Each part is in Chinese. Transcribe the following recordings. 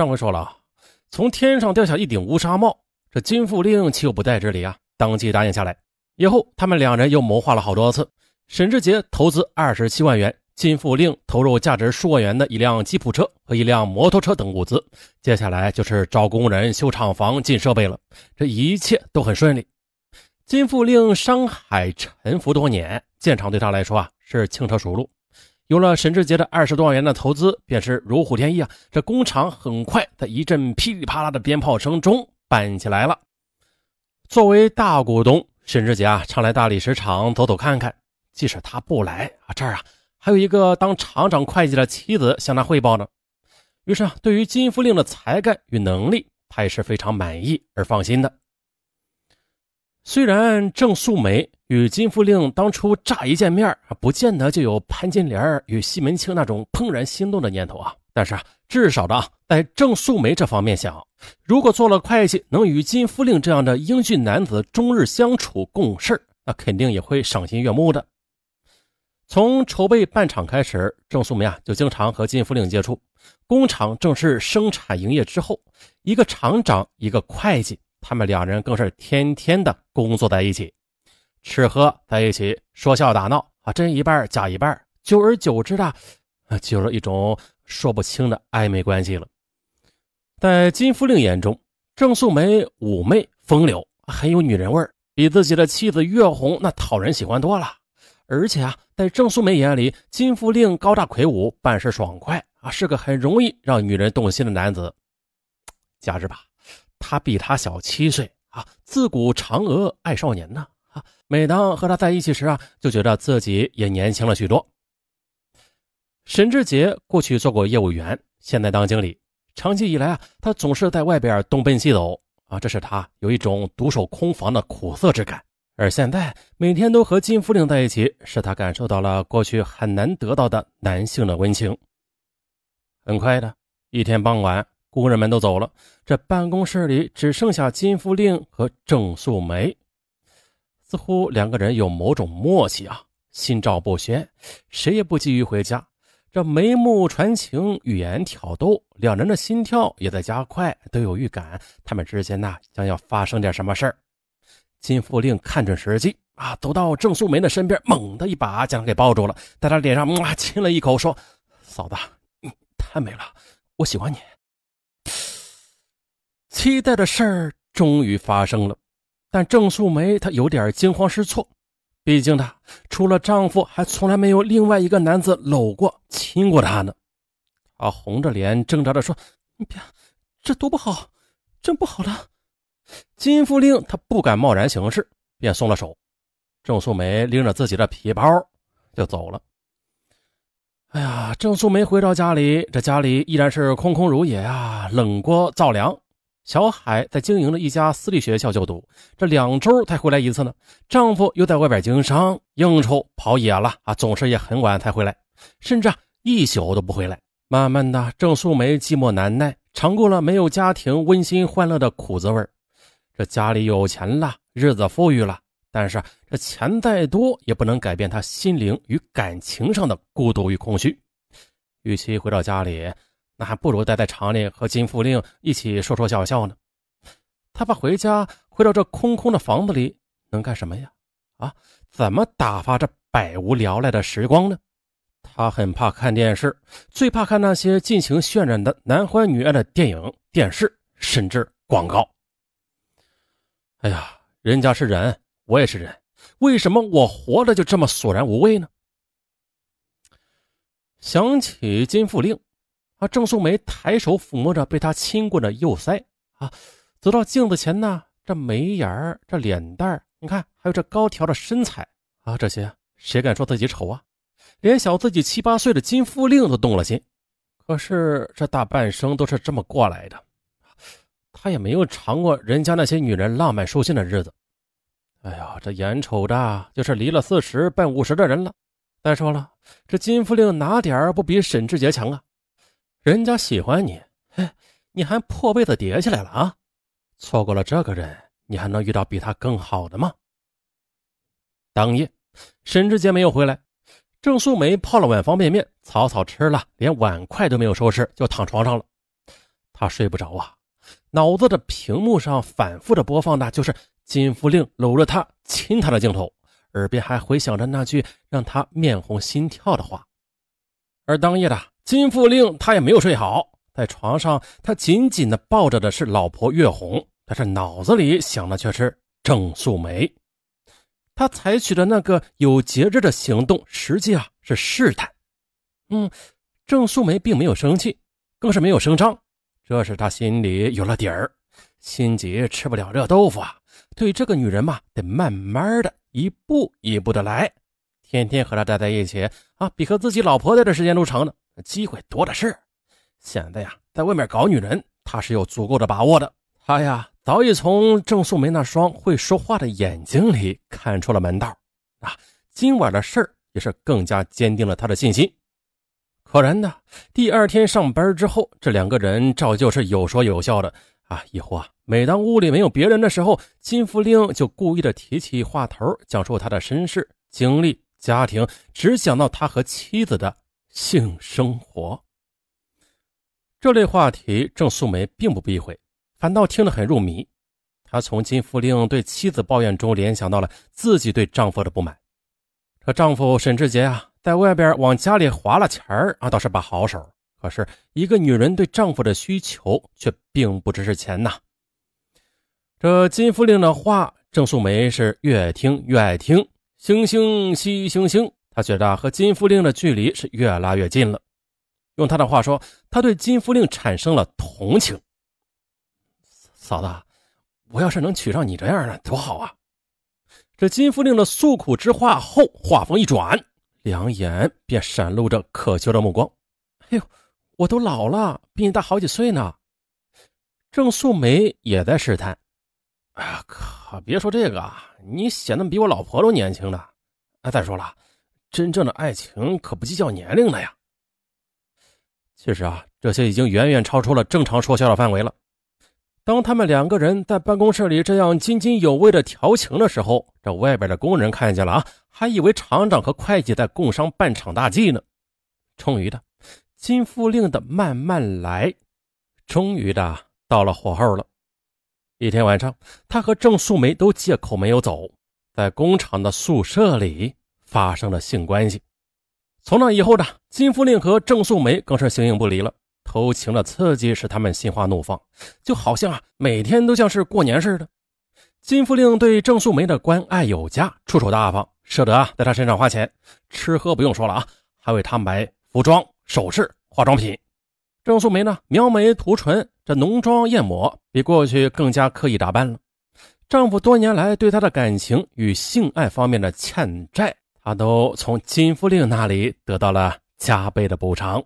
上回说了，从天上掉下一顶乌纱帽，这金富令岂有不戴之理啊？当即答应下来。以后他们两人又谋划了好多次。沈志杰投资二十七万元，金富令投入价值数万元的一辆吉普车和一辆摩托车等物资。接下来就是招工人、修厂房、进设备了。这一切都很顺利。金富令商海沉浮多年，建厂对他来说啊是轻车熟路。有了沈志杰的二十多万元的投资，便是如虎添翼啊！这工厂很快在一阵噼里啪啦的鞭炮声中办起来了。作为大股东，沈志杰啊常来大理石厂走走看看。即使他不来啊，这儿啊还有一个当厂长会计的妻子向他汇报呢。于是啊，对于金福令的才干与能力，他也是非常满意而放心的。虽然郑素梅与金富令当初乍一见面不见得就有潘金莲与西门庆那种怦然心动的念头啊，但是啊，至少的啊，在郑素梅这方面想，如果做了会计，能与金富令这样的英俊男子终日相处共事那肯定也会赏心悦目的。从筹备办厂开始，郑素梅啊就经常和金富令接触。工厂正式生产营业之后，一个厂长，一个会计。他们两人更是天天的工作在一起，吃喝在一起，说笑打闹啊，真一半假一半，久而久之的，啊，就有了一种说不清的暧昧关系了。在金福令眼中，郑素梅妩媚风流，很有女人味比自己的妻子月红那讨人喜欢多了。而且啊，在郑素梅眼里，金福令高大魁梧，办事爽快啊，是个很容易让女人动心的男子。加之吧。他比他小七岁啊，自古嫦娥爱少年呐啊！每当和他在一起时啊，就觉得自己也年轻了许多。沈志杰过去做过业务员，现在当经理，长期以来啊，他总是在外边东奔西走啊，这是他有一种独守空房的苦涩之感。而现在每天都和金福令在一起，使他感受到了过去很难得到的男性的温情。很快的一天傍晚。工人们都走了，这办公室里只剩下金福令和郑素梅。似乎两个人有某种默契啊，心照不宣，谁也不急于回家。这眉目传情，语言挑逗，两人的心跳也在加快，都有预感，他们之间呢将要发生点什么事儿。金富令看准时机啊，走到郑素梅的身边，猛地一把将她给抱住了，在她脸上哇亲了一口，说：“嫂子，你太美了，我喜欢你。”期待的事儿终于发生了，但郑素梅她有点惊慌失措，毕竟她除了丈夫，还从来没有另外一个男子搂过、亲过她呢。她红着脸挣扎着说：“你别，这多不好，真不好了。”金富令他不敢贸然行事，便松了手。郑素梅拎着自己的皮包就走了。哎呀，郑素梅回到家里，这家里依然是空空如也啊，冷锅造凉。小海在经营着一家私立学校就读，这两周才回来一次呢。丈夫又在外边经商应酬跑野了啊，总是也很晚才回来，甚至啊一宿都不回来。慢慢的，郑素梅寂寞难耐，尝过了没有家庭温馨欢乐的苦滋味这家里有钱了，日子富裕了，但是这钱再多也不能改变她心灵与感情上的孤独与空虚。与其回到家里。那还不如待在厂里和金富令一起说说笑笑呢。他怕回家回到这空空的房子里能干什么呀？啊，怎么打发这百无聊赖的时光呢？他很怕看电视，最怕看那些尽情渲染的男欢女爱的电影、电视，甚至广告。哎呀，人家是人，我也是人，为什么我活着就这么索然无味呢？想起金富令。啊，郑素梅抬手抚摸着被他亲过的右腮，啊，走到镜子前呢，这眉眼儿、这脸蛋儿，你看，还有这高挑的身材，啊，这些谁敢说自己丑啊？连小自己七八岁的金富令都动了心。可是这大半生都是这么过来的，他也没有尝过人家那些女人浪漫舒心的日子。哎呀，这眼瞅着就是离了四十奔五十的人了。再说了，这金富令哪点不比沈志杰强啊？人家喜欢你，嘿，你还破被子叠起来了啊？错过了这个人，你还能遇到比他更好的吗？当夜，沈志杰没有回来，郑素梅泡了碗方便面，草草吃了，连碗筷都没有收拾，就躺床上了。她睡不着啊，脑子的屏幕上反复的播放的就是金福令搂着她亲她的镜头，耳边还回响着那句让她面红心跳的话。而当夜的金富令他也没有睡好，在床上他紧紧的抱着的是老婆月红，但是脑子里想的却是郑素梅。他采取的那个有节制的行动，实际啊是试探。嗯，郑素梅并没有生气，更是没有声张，这是他心里有了底儿。心急吃不了热豆腐啊，对这个女人嘛，得慢慢的一步一步的来。天天和她待在一起啊，比和自己老婆待的时间都长呢，机会多的是。现在呀，在外面搞女人，他是有足够的把握的。他呀。早已从郑素梅那双会说话的眼睛里看出了门道啊！今晚的事儿也是更加坚定了他的信心。果然呢，第二天上班之后，这两个人照旧是有说有笑的啊。以后啊，每当屋里没有别人的时候，金福令就故意的提起话头，讲述他的身世、经历、家庭，只讲到他和妻子的性生活。这类话题，郑素梅并不避讳。反倒听得很入迷，她从金福令对妻子抱怨中联想到了自己对丈夫的不满。这丈夫沈志杰啊，在外边往家里划了钱儿啊，倒是把好手。可是，一个女人对丈夫的需求却并不只是钱呐。这金福令的话，郑素梅是越听越爱听。星星惜星星，她觉得和金福令的距离是越拉越近了。用他的话说，他对金福令产生了同情。嫂子，我要是能娶上你这样的多好啊！这金福令的诉苦之话后，话锋一转，两眼便闪露着渴求的目光。哎呦，我都老了，比你大好几岁呢。郑素梅也在试探。哎呀，可别说这个，你显得比我老婆都年轻呢。哎，再说了，真正的爱情可不计较年龄的呀。其实啊，这些已经远远超出了正常说笑的范围了。当他们两个人在办公室里这样津津有味的调情的时候，这外边的工人看见了啊，还以为厂长和会计在共商办厂大计呢。终于的，金富令的慢慢来，终于的到了火候了。一天晚上，他和郑素梅都借口没有走，在工厂的宿舍里发生了性关系。从那以后呢，金富令和郑素梅更是形影不离了。偷情的刺激使他们心花怒放，就好像啊，每天都像是过年似的。金福令对郑素梅的关爱有加，出手大方，舍得啊在她身上花钱，吃喝不用说了啊，还为她买服装、首饰、化妆品。郑素梅呢，描眉涂唇，这浓妆艳抹，比过去更加刻意打扮了。丈夫多年来对她的感情与性爱方面的欠债，他都从金福令那里得到了加倍的补偿。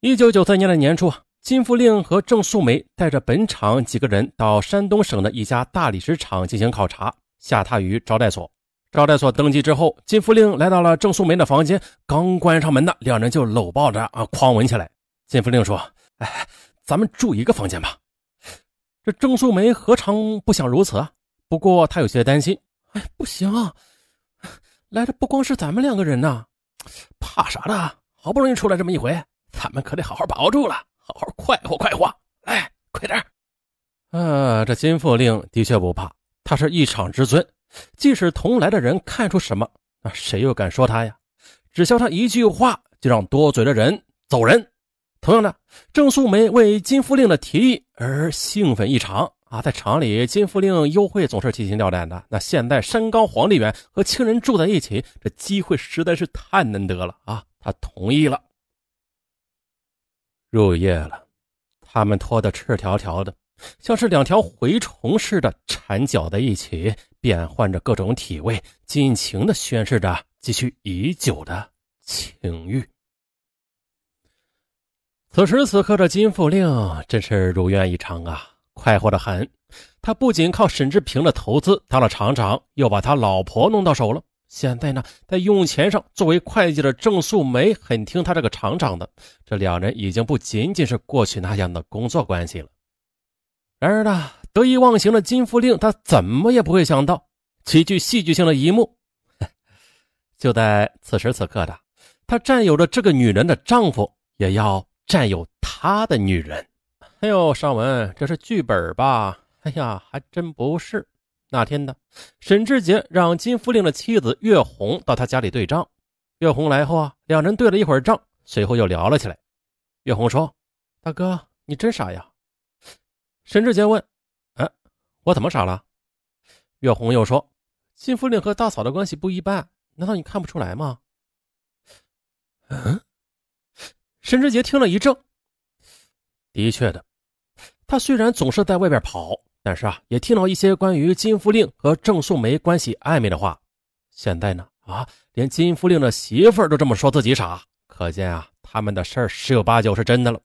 一九九三年的年初，金福令和郑素梅带着本厂几个人到山东省的一家大理石厂进行考察，下榻于招待所。招待所登记之后，金福令来到了郑素梅的房间，刚关上门呢，两人就搂抱着啊，狂吻起来。金福令说：“哎，咱们住一个房间吧。”这郑素梅何尝不想如此啊？不过她有些担心：“哎，不行啊，来的不光是咱们两个人呐，怕啥的？好不容易出来这么一回。”咱们可得好好把握住了，好好快活快活，来，快点呃，这金富令的确不怕，他是一场之尊，即使同来的人看出什么，那谁又敢说他呀？只消他一句话，就让多嘴的人走人。同样的，郑素梅为金副令的提议而兴奋异常啊！在厂里，金福令幽会总是提心吊胆的。那现在山高皇帝远，和亲人住在一起，这机会实在是太难得了啊！他同意了。入夜了，他们拖得赤条条的，像是两条蛔虫似的缠搅在一起，变换着各种体位，尽情的宣示着积蓄已久的情欲。此时此刻的金富令真是如愿以偿啊，快活的很。他不仅靠沈志平的投资当了厂长，又把他老婆弄到手了。现在呢，在用钱上，作为会计的郑素梅很听他这个厂长的。这两人已经不仅仅是过去那样的工作关系了。然而呢，得意忘形的金福令，他怎么也不会想到，极具戏剧性的一幕，就在此时此刻的，他占有着这个女人的丈夫也要占有他的女人。哎呦，尚文，这是剧本吧？哎呀，还真不是。那天呢，沈志杰让金福令的妻子月红到他家里对账。月红来后啊，两人对了一会儿账，随后又聊了起来。月红说：“大哥，你真傻呀。”沈志杰问：“哎，我怎么傻了？”月红又说：“金福令和大嫂的关系不一般，难道你看不出来吗？”嗯，沈志杰听了一怔。的确的，他虽然总是在外边跑，但是啊，也听到一些关于金福令和郑素梅关系暧昧的话。现在呢，啊，连金福令的媳妇儿都这么说自己傻，可见啊，他们的事儿十有八九是真的了。